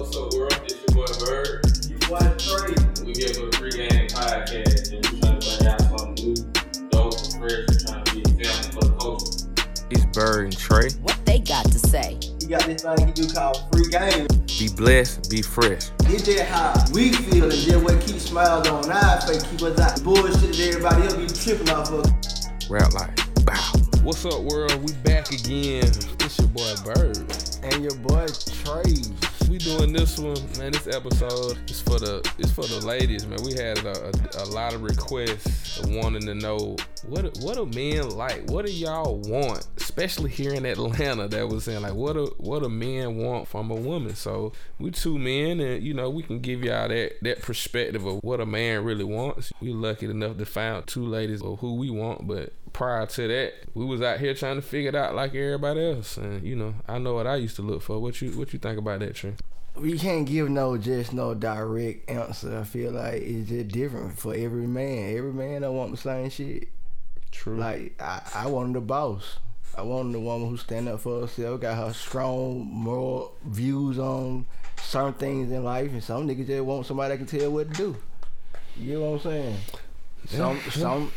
What's up, world? It's your boy Bird. You boy Trey. We here for the free game podcast, and we trying to bring out something new, dope, fresh, trying to be a family for the culture. It's Bird and Trey. What they got to say? You got this thing you do called free game. Be blessed, be fresh. It's just how we feel and just what keeps smiles on our face, keep us out bullshit that everybody else be tripping off of. Rap like, bow. What's up, world? We back again. It's your boy Bird. And your boy Trey. We doing this one, man. This episode is for the it's for the ladies, man. We had a, a, a lot of requests wanting to know what what do men like? What do y'all want? Especially here in Atlanta, that was saying like what do what do men want from a woman? So we two men, and you know we can give y'all that that perspective of what a man really wants. We lucky enough to find two ladies of who we want, but prior to that, we was out here trying to figure it out like everybody else. And you know, I know what I used to look for. What you what you think about that, Trey? We can't give no just no direct answer. I feel like it's just different for every man. Every man don't want the same shit. True. Like I, I wanted a boss. I wanted a woman who stand up for herself, got her strong moral views on certain things in life, and some niggas just want somebody that can tell what to do. You know what I'm saying? Some Yeah. some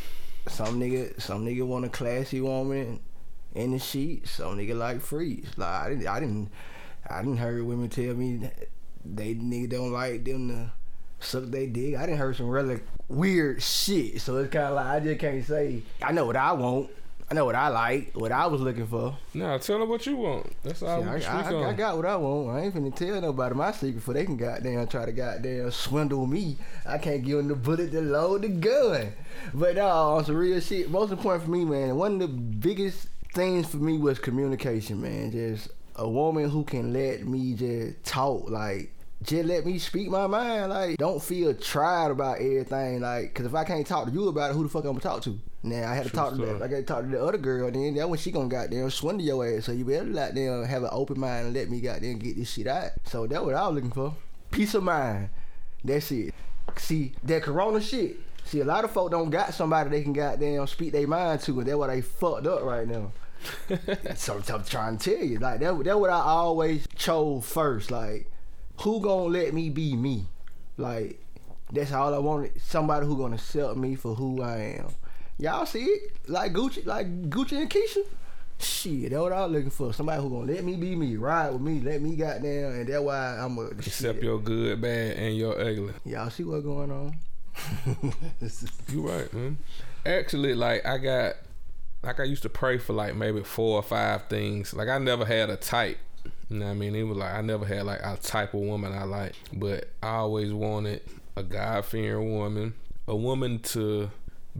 some nigga some nigga want a classy woman in the sheets. Some nigga like freeze. Like I didn't I didn't I didn't heard women tell me they nigga don't like them to suck they dick. I didn't heard some really weird shit. So it's kind of like I just can't say. I know what I want. I know what I like. What I was looking for. Nah, tell them what you want. That's all See, I, I, I, I got what I want. I ain't finna tell nobody my secret for they can goddamn try to goddamn swindle me. I can't give them the bullet to load the gun. But no, on some real shit. Most important for me, man. One of the biggest things for me was communication, man. Just a woman who can let me just talk, like. Just let me speak my mind. Like, don't feel tried about everything. Like, cause if I can't talk to you about it, who the fuck I'm gonna talk to? Now I had to True talk to that. I got to talk to the other girl. Then that when she gonna goddamn swindle your ass. So you better let them have an open mind and let me goddamn get this shit out. So that's what I was looking for. Peace of mind. That's it. See that Corona shit. See a lot of folk don't got somebody they can goddamn speak their mind to, and that's why they fucked up right now. so I'm trying to tell you, like that. That what I always chose first. Like, who gonna let me be me? Like, that's all I wanted. Somebody who gonna accept me for who I am. Y'all see it? Like Gucci, like Gucci and Keyshia. Shit, that's what I was looking for. Somebody who gonna let me be me, ride with me, let me goddamn, and that's why I'm a. Accept shit. your good, bad, and your ugly. Y'all see what's going on? You right, man. Actually, like I got, like I used to pray for like maybe four or five things. Like I never had a type. You know what I mean? It was like I never had like a type of woman I like, but I always wanted a God fearing woman, a woman to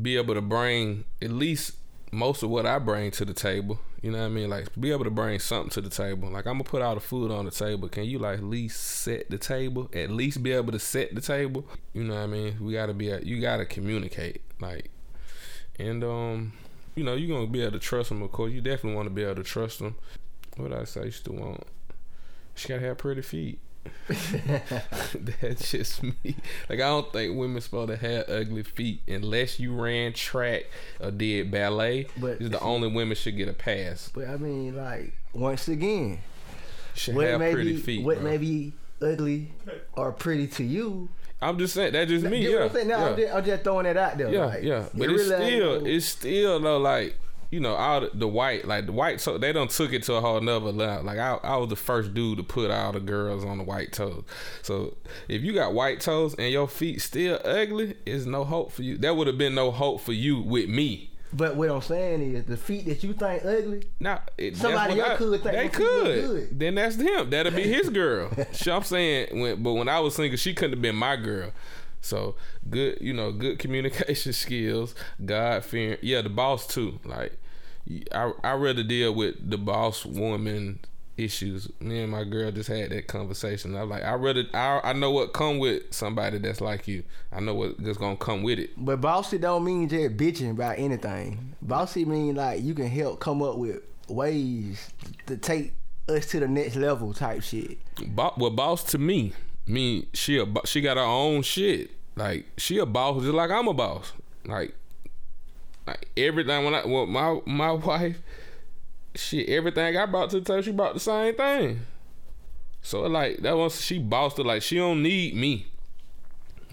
be able to bring at least most of what I bring to the table. You know what I mean? Like be able to bring something to the table. Like I'm gonna put all the food on the table. Can you like at least set the table? At least be able to set the table. You know what I mean? We gotta be. You gotta communicate. Like, and um, you know, you're gonna be able to trust them. Of course, you definitely want to be able to trust them. What I say? You still want? She gotta have pretty feet. That's just me. Like I don't think women supposed to have ugly feet unless you ran track or did ballet. But- But the only women should get a pass. But I mean, like once again, Should what have may pretty be feet. what bro. may be ugly or pretty to you. I'm just saying that's just me. Know Yeah, I'm saying? Now, yeah. I'm, just, I'm just throwing it out there. Yeah, like, yeah, but it's really still no- it's still though like you know all the, the white like the white so they don't took it to a whole nother level. Like I, I was the first dude to put all the girls on the white toes. So if you got white toes and your feet still ugly, it's no hope for you. There would have been no hope for you with me. But what I'm saying is the feet that you think ugly. Now, Somebody else could think they your feet look could. good. Then that's him. That'll be his girl. so I'm saying, when, but when I was single, she couldn't have been my girl. So good, you know, good communication skills, God fearing. Yeah, the boss too. Like, I I rather deal with the boss woman issues. Me and my girl just had that conversation. I was like, I rather I I know what come with somebody that's like you. I know what that's gonna come with it. But bossy don't mean just bitching about anything. Bossy mean like you can help come up with ways to take us to the next level type shit. Bo- well, boss to me, mean she a bo- she got her own shit. Like she a boss, just like I'm a boss. Like, like everything when I well, my my wife, shit, everything I brought to the table, she brought the same thing. So like that was she bossed it like she don't need me.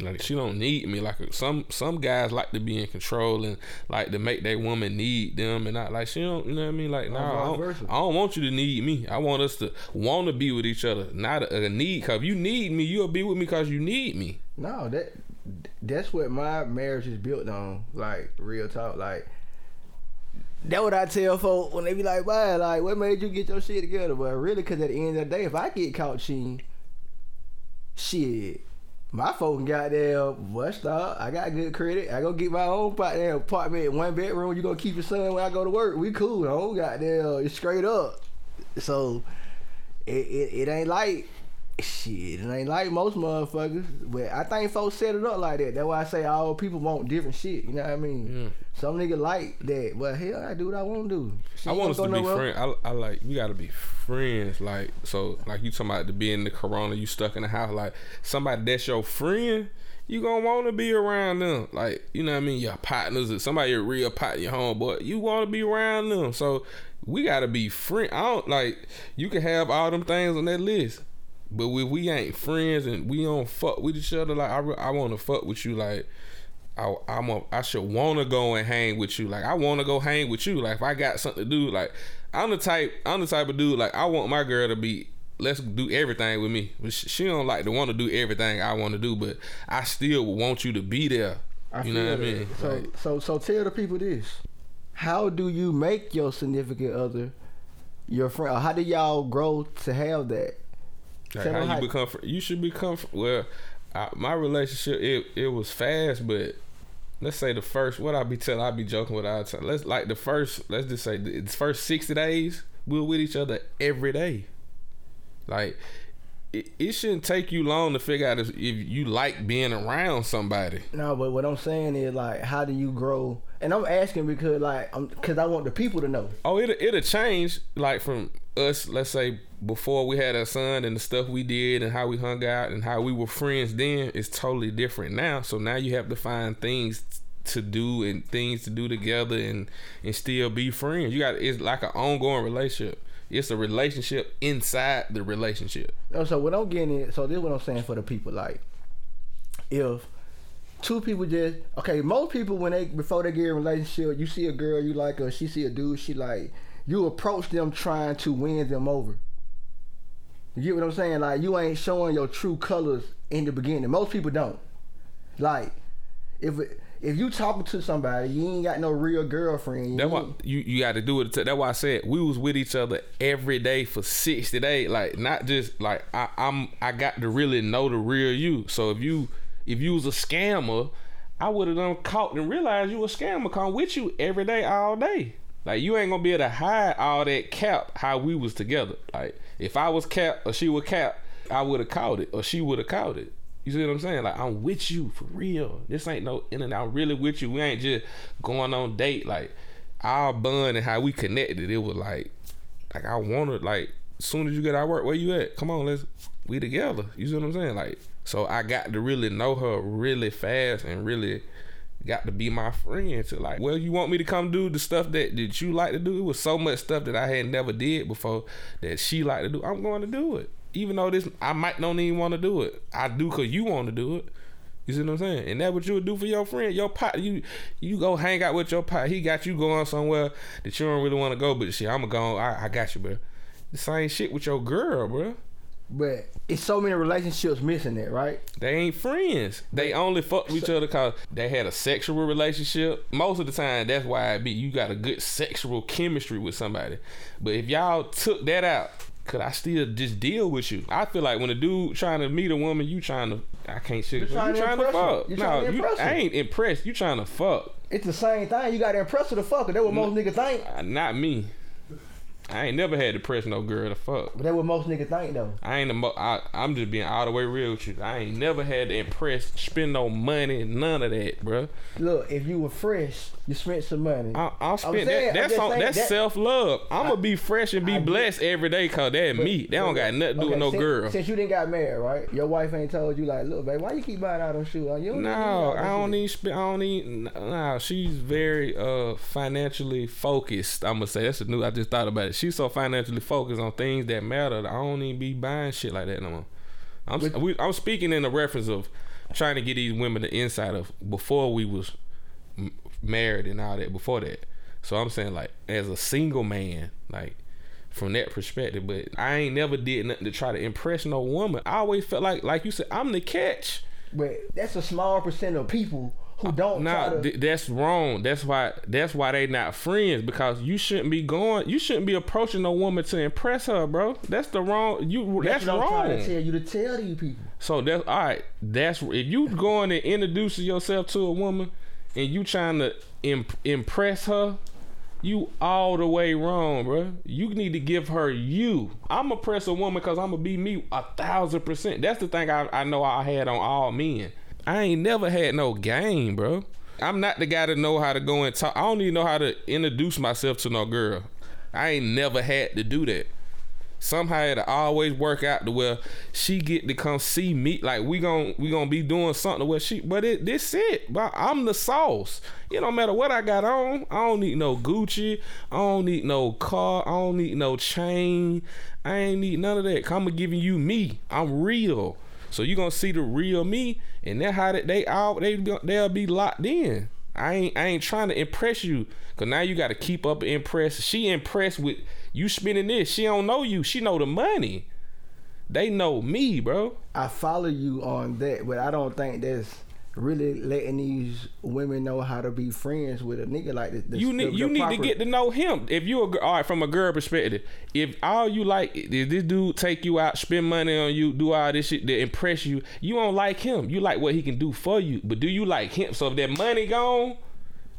Like she don't need me. Like some some guys like to be in control and like to make that woman need them and not like she don't. You know what I mean? Like oh, nah, I don't. I don't want you to need me. I want us to want to be with each other, not a, a need. Cause if you need me, you'll be with me cause you need me. No, that that's what my marriage is built on. Like real talk. Like that what I tell folk when they be like, "Why? Like, what made you get your shit together?" But really, cause at the end of the day, if I get caught cheating, shit, my phone got there bust up. I got good credit. I go get my own goddamn apartment, one bedroom. You gonna keep your son when I go to work? We cool. I don't goddamn it's straight up. So it, it, it ain't like shit. It ain't like most motherfuckers. But I think folks set it up like that. That's why I say all people want different shit. You know what I mean? Some nigga like that. But hell, I do what I want to do. I want us to be friends. I, I like we gotta be friends. Like so, like you talking about to be in the corona, you stuck in the house. Like somebody that's your friend, you gonna want to be around them. Like you know what I mean. Your partners, if somebody your real partner, your homeboy, you want to be around them. So we gotta be friend. I don't like you can have all them things on that list. But if we ain't friends and we don't fuck with each other, like I, re- I want to fuck with you, like I I'm a, I should want to go and hang with you. Like I want to go hang with you. Like if I got something to do, like I'm the type I'm the type of dude. Like I want my girl to be let's do everything with me. But she, she don't like to want to do everything I want to do, but I still want you to be there. I you know what I mean? So, Like, so, so tell the people this: How do you make your significant other your friend? How do y'all grow to have that? Like how you become? You should become. Well, I, my relationship it it was fast, but let's say the first. What I be telling, I be joking with all time. Let's like the first. Let's just say the the first sixty days we were with each other every day. Like it, it shouldn't take you long to figure out if, if you like being around somebody. No, but what I'm saying is like, how do you grow? And I'm asking because like, I'm because I want the people to know. Oh, it it'll change like from us. Let's say before we had a son and the stuff we did and how we hung out and how we were friends then is totally different now. So now you have to find things to do and things to do together and and still be friends. You got it's like an ongoing relationship. It's a relationship inside the relationship. So what I'm getting is, so this is what I'm saying for the people. Like, if two people just okay, most people when they before they get in a relationship, you see a girl you like her, she see a dude she like, you approach them trying to win them over. You get what I'm saying? Like you ain't showing your true colors in the beginning. Most people don't. Like, if if you talking to somebody, you ain't got no real girlfriend. That's you why you, you got to do it. That's why I said we was with each other every day for sixty days. Like not just like I, I'm. I got to really know the real you. So if you if you was a scammer, I would have done caught and realized you a scammer. Come with you every day, all day. Like you ain't gonna be able to hide all that cap how we was together. Like if I was cap or she was cap, I would have caught it or she would have caught it. You see what I'm saying? Like I'm with you for real. This ain't no in and out. Really with you. We ain't just going on date. Like our bond and how we connected. It was like, like I wanted like as soon as you get out of work, where you at? Come on, let's we together. You see what I'm saying? Like so I got to really know her really fast and really got to be my friend to like well you want me to come do the stuff that that you like to do it was so much stuff that i had never did before that she like to do i'm going to do it even though this i might don't even want to do it i do because you want to do it you see what i'm saying and that what you would do for your friend your pot you you go hang out with your pot he got you going somewhere that you don't really want to go but shit i'm gonna go I, I got you bro the same shit with your girl bro but it's so many relationships missing that, right? They ain't friends. They only fuck with each other because they had a sexual relationship. Most of the time, that's why it be you got a good sexual chemistry with somebody. But if y'all took that out, could I still just deal with you? I feel like when a dude trying to meet a woman, you trying to I can't shit. You trying trying, to to, impress her. fuck. You no, trying to you. I ain't impressed. You trying to fuck. It's the same thing. You got to impress her to fuck her. That's what most niggas think. Uh, Not me. I ain't never had to press no girl to fuck. But that's what most niggas think though. I ain't a mo- I, I'm just being all the way real with you. I ain't never had to impress, spend no money, none of that, bruh. Look, if you were fresh, you spent some money. I, I'll spend saying- that. That's on, that's that- self love. I'm gonna be fresh and be I blessed every day cause that me. That don't got nothing to do with no since, girl. Since you didn't got married, right? Your wife ain't told you like, look, babe, why you keep buying all them shoes? You don't No, that I don't need. Sp- I don't need. Nah, she's very uh financially focused. I'm gonna say that's the new. I just thought about it. she's so financially focused on things that matter. I don't even be buying shit like that no more. I'm With- we, I'm speaking in the reference of trying to get these women the insight of before we was married and all that. Before that, so I'm saying like as a single man, like from that perspective. But I ain't never did nothing to try to impress no woman. I always felt like like you said, I'm the catch. But that's a small percent of people who uh, don't Nah, try to. th- that's wrong. That's why. That's why they not friends because you shouldn't be going. You shouldn't be approaching a woman to impress her, bro. That's the wrong. You. That's, what I'm wrong. trying to tell you to tell these people. So that's all right. That's if you going and introducing yourself to a woman and you trying to imp- impress her, you all the way wrong, bro. You need to give her you. I'm a press a woman because I'm gonna be me a thousand percent. That's the thing I, I know I had on all men. I ain't never had no game, bro. I'm not the guy to know how to go and talk. I don't even know how to introduce myself to no girl. I ain't never had to do that somehow it always work out to where she get to come see me. Like we gon' we gonna be doing something where she but it this it. But i'm the sauce. It don't matter what i got on i don't need no gucci. I don't need no car. I don't need no chain. I ain't need none of that. i'm giving you me. I'm real. So you gonna see the real me and that how that they all they they'll be locked in. I ain't I ain't trying to impress you, cause now you got to keep up and impress. She impressed with you spending this. She don't know you. She know the money. They know me, bro. I follow you on that, but I don't think that's really letting these women know how to be friends with a nigga like this. You need you need to get to know him. If you are all right from a girl perspective, if all you like is this dude take you out, spend money on you, do all this shit to impress you, you don't like him. You like what he can do for you, but do you like him? So if that money gone,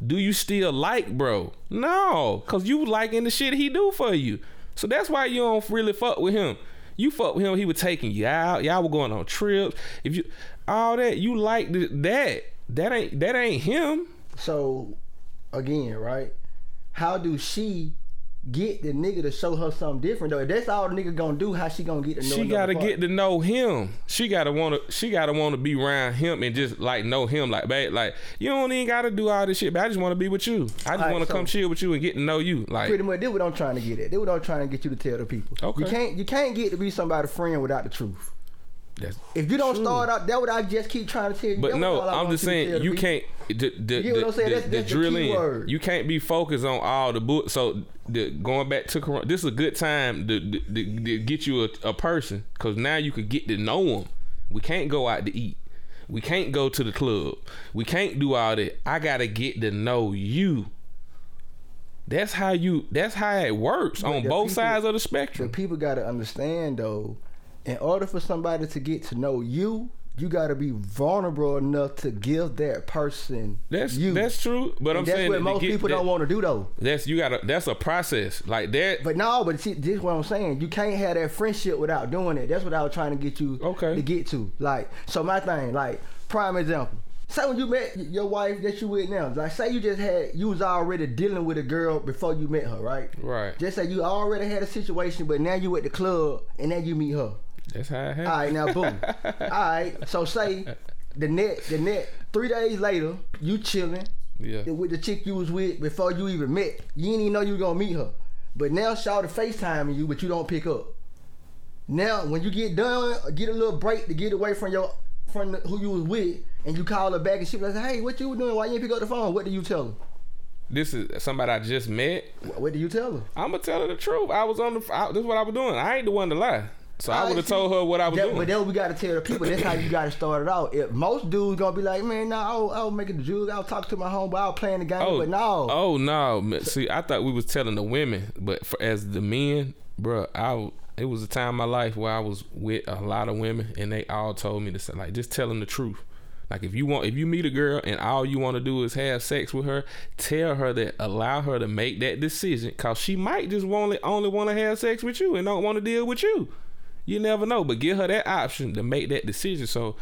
do you still like bro? No, cause you liking the shit he do for you. So that's why you don't really fuck with him. You fuck with him, he was taking you out. Y'all were going on trips. If you all that, you like that. That ain't that ain't him. So, again, right? How do she get the nigga to show her something different though? If that's all the nigga gonna do, how she gonna get to know? She gotta part? get to know him. She gotta wanna. She gotta wanna be around him and just like know him. Like, babe, like you don't even gotta do all this shit. But I just wanna be with you. I just Alright, wanna so- come chill with you and get to know you. Like, Pretty much, this what I'm trying to get at. This what I'm trying to get you to tell the people. Okay. You can't you can't get to be somebody's friend without the truth. That's, If you don't True. start out, that what I just keep trying to tell you. but no, I'm just saying you can't. The, the, You get what I'm saying? the- That's- that's the drill key word. You can't be focused on all the book. So the, going back to Corona, this is a good time to, to, to, get you a, a person because now you could get to know them. We can't go out to eat. We can't go to the club. We can't do all that. I gotta get to know you. That's how you. That's how it works But on both people- sides of the The spectrum. people gotta understand though, in order for somebody to get to know you, you gotta be vulnerable enough to give that person That's you. that's true. But I'm And that's saying what most people that- don't want to do though. That's you gotta. That's a process like that. But no, but see, this is what I'm saying. You can't have that friendship without doing it. That's what I was trying to get you Okay. to get to. Like, so my thing, like, prime example. Say when you met your wife that you with now, like say you just had you was already dealing with a girl before you met her, right? Right. Just say you already had a situation, but now you at the club and now you meet her. That's how it happens. All right, now boom. All right, so say the net, the net. Three days later, you chilling Yeah. with the chick you was with before you even met. You didn't even know you were gonna meet her. But now Shawty FaceTiming you, but you don't pick up. Now when you get done, get a little break to get away from your from the, who you was with, and you call her back and she was like, "Hey, what you doing? Why you didn't pick up the phone? What do you tell her? This is somebody I just met. What, what do you tell her?" I'm gonna tell her the truth. I was on the. I, this is what I was doing. I ain't the one to lie. So I would have told her what I was that, doing. But then we gotta tell the people that's how you gotta start it out. If most dudes gonna be like, man, no, I was, I was making the jewels, I was talking to my homeboy, I was playing the game, oh, but no. Oh no. See, I thought we was telling the women, but for, as the men, bruh, I. It was a time in my life where I was with a lot of women, and they all told me to say, like, just tell them the truth. Like, if you want, if you meet a girl and all you want to do is have sex with her, tell her that, allow her to make that decision, cause she might just only only want to have sex with you and don't want to deal with you. You never know, but give her that option to make that decision. So,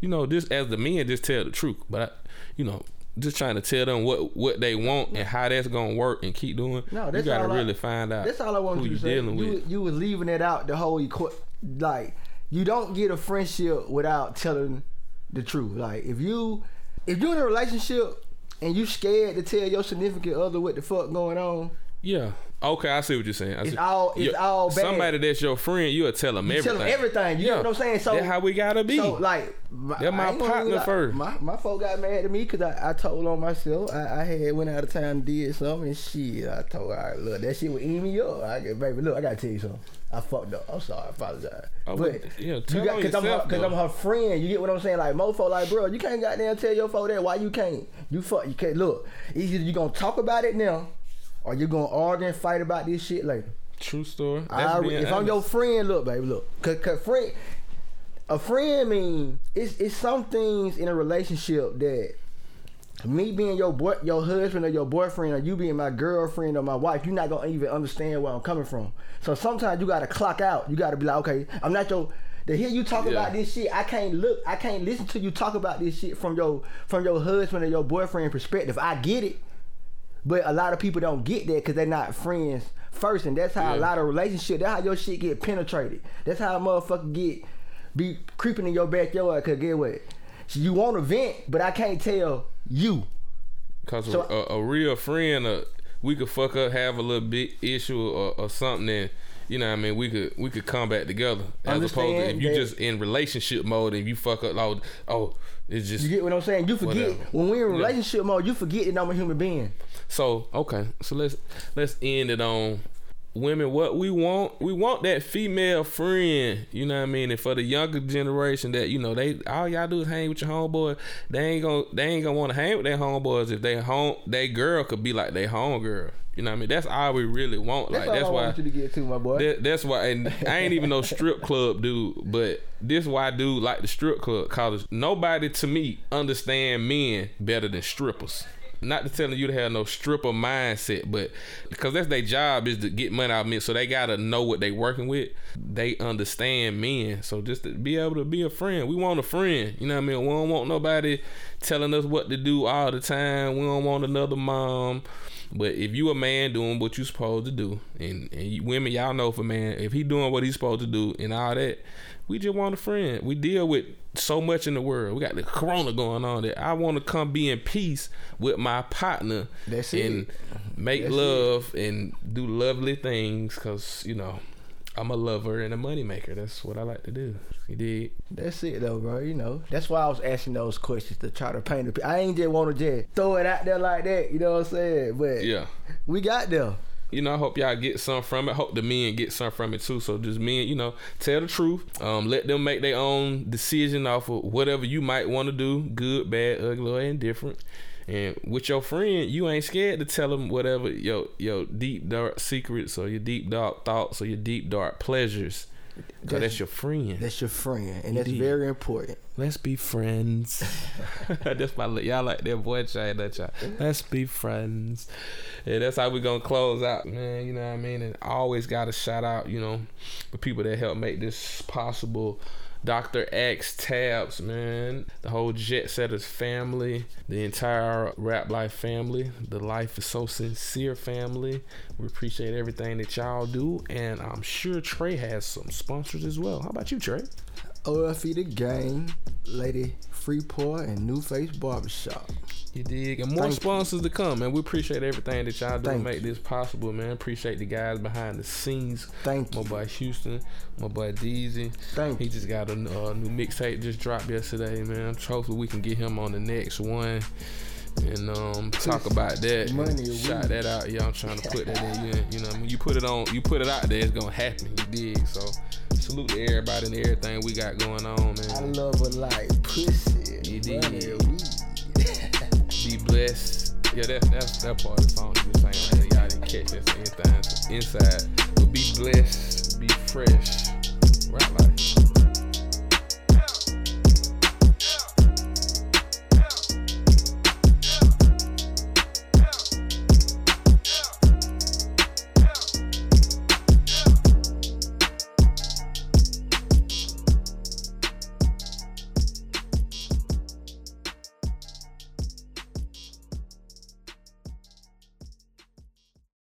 you know, just as the men, just tell the truth. But I, you know, just trying to tell them what what they want and how that's gonna work and keep doing. No, you gotta all I- really find out That's all I wanted who you to say. dealing You, with. you was leaving it out the whole equi- like you don't get a friendship without telling the truth. Like if you if you're in a relationship and you scared to tell your significant other what the fuck going on, Yeah, Okay, I see what you're saying. I It's all- it's all bad. Somebody that's your friend, you'll tell them You everything. tell them everything. You Yeah. know what I'm saying? So that's how we gotta be. So like, my, They're my partner lie. first. My my folk got mad at me because I, I told on myself. I, I had went out of town did something and shit. I told her, all right, look, that shit would eat me up. I get, baby, look, I gotta tell you something. I fucked up. I'm sorry. I apologize. Oh, but yeah, you got on because I'm her, yourself, cause. I'm her friend. You get what I'm saying? Like mofo, like bro, you can't goddamn tell your folk that. Why you can't? You fuck. You can't look. Either you gonna talk about it now, or you gonna argue and fight about this shit later. True story. I, if I'm your friend, look, baby, look, cause, 'cause friend, a friend mean it's it's some things in a relationship that me being your boy, your husband or your boyfriend, or you being my girlfriend or my wife, you're not gonna even understand where I'm coming from. So sometimes you gotta clock out. You gotta be like, okay, I'm not your. To hear you talk Yeah. about this shit, I can't look, I can't listen to you talk about this shit from your from your husband or your boyfriend perspective. I get it, but a lot of people don't get that because they're not friends first, and that's how a lot of relationships. That's how your shit get penetrated. That's how a motherfucker get be creeping in your backyard. Cause get what? You want to vent, but I can't tell you. Cause So- a, a, real friend, uh, we could fuck up, have a little big issue or, or something, and you know, what I mean, we could we could come back together. As opposed to if you just in relationship mode and you fuck up, like, oh, it's just You get what I'm saying? You forget Whatever. when we're in Yeah. relationship mode. You forget that I'm a human being. So okay, so let's let's end it on women. What we want, we want that female friend. You know what I mean? And for the younger generation, that you know they all y'all do is hang with your homeboy. They ain't gonna they ain't gonna want to hang with their homeboys if they home they girl could be like their home girl. You know what I mean? That's all we really want. That's like that's I why. want you to get to, my boy. That, that's why, and I ain't even no strip club dude, but this why I do like the strip club cause nobody to me understand men better than strippers. Not to telling you to have no stripper mindset, but because that's their job is to get money out of men, so they gotta know what they working with. They understand men, so just to be able to be a friend, we want a friend. You know what I mean? We don't want nobody telling us what to do all the time. We don't want another mom. But if you a man doing what you supposed to do, and, and you, women, y'all know if a man, if he doing what he's supposed to do and all that, we just want a friend. We deal with so much in the world. We got the corona going on that I want to come be in peace with my partner That's and it. make That's love and do lovely things because, you know, I'm a lover and a moneymaker. That's what I like to do. You did. That's it though, bro. You know, that's why I was asking those questions to try to paint a. I ain't just want to just throw it out there like that. You know what I'm saying? But Yeah. we got there. you know, I hope y'all get some from it. Hope the men get some from it too. So just men, you know, tell the truth. Um, let them make their own decision off of whatever you might want to do, good, bad, ugly, or indifferent. And with your friend, you ain't scared to tell them whatever your your deep dark secrets or your deep dark thoughts or your deep dark pleasures. That's- that's your friend. That's your friend, and that's Indeed. very important. Let's be friends. that's my y'all like that boy chat that y'all. Let's be friends. Yeah, that's how we gonna close out, man. You know what I mean? And I always gotta shout out, you know, the people that help make this possible. Dr. X Tabs, man. The whole Jet Setters family, the entire Rap Life family, the Life is So Sincere family. We appreciate everything that y'all do. And I'm sure Trey has some sponsors as well. How about you, Trey? OFE the gang, Lady Freeport, and New Face Barbershop. You dig? And more Thank you. sponsors to come, man. We appreciate everything that y'all do to Thank make this possible, man. Appreciate the guys behind the scenes. Thank My you. My boy Houston, my boy Deezy. Thank He you. just got a uh, new mixtape just dropped yesterday, man. Hopefully we can get him on the next one and um talk about that. Money Shout that out. Yeah, I'm trying to put that in. You, you know, when you put it on, you put it out there, it's gonna happen. You dig? So salute to everybody and everything we got going on, man. I love her like pussy. You did. Be blessed. Yeah, that's that's that part of the song you were saying. Right? Y'all didn't catch that anything inside. But be blessed, be fresh. Right like.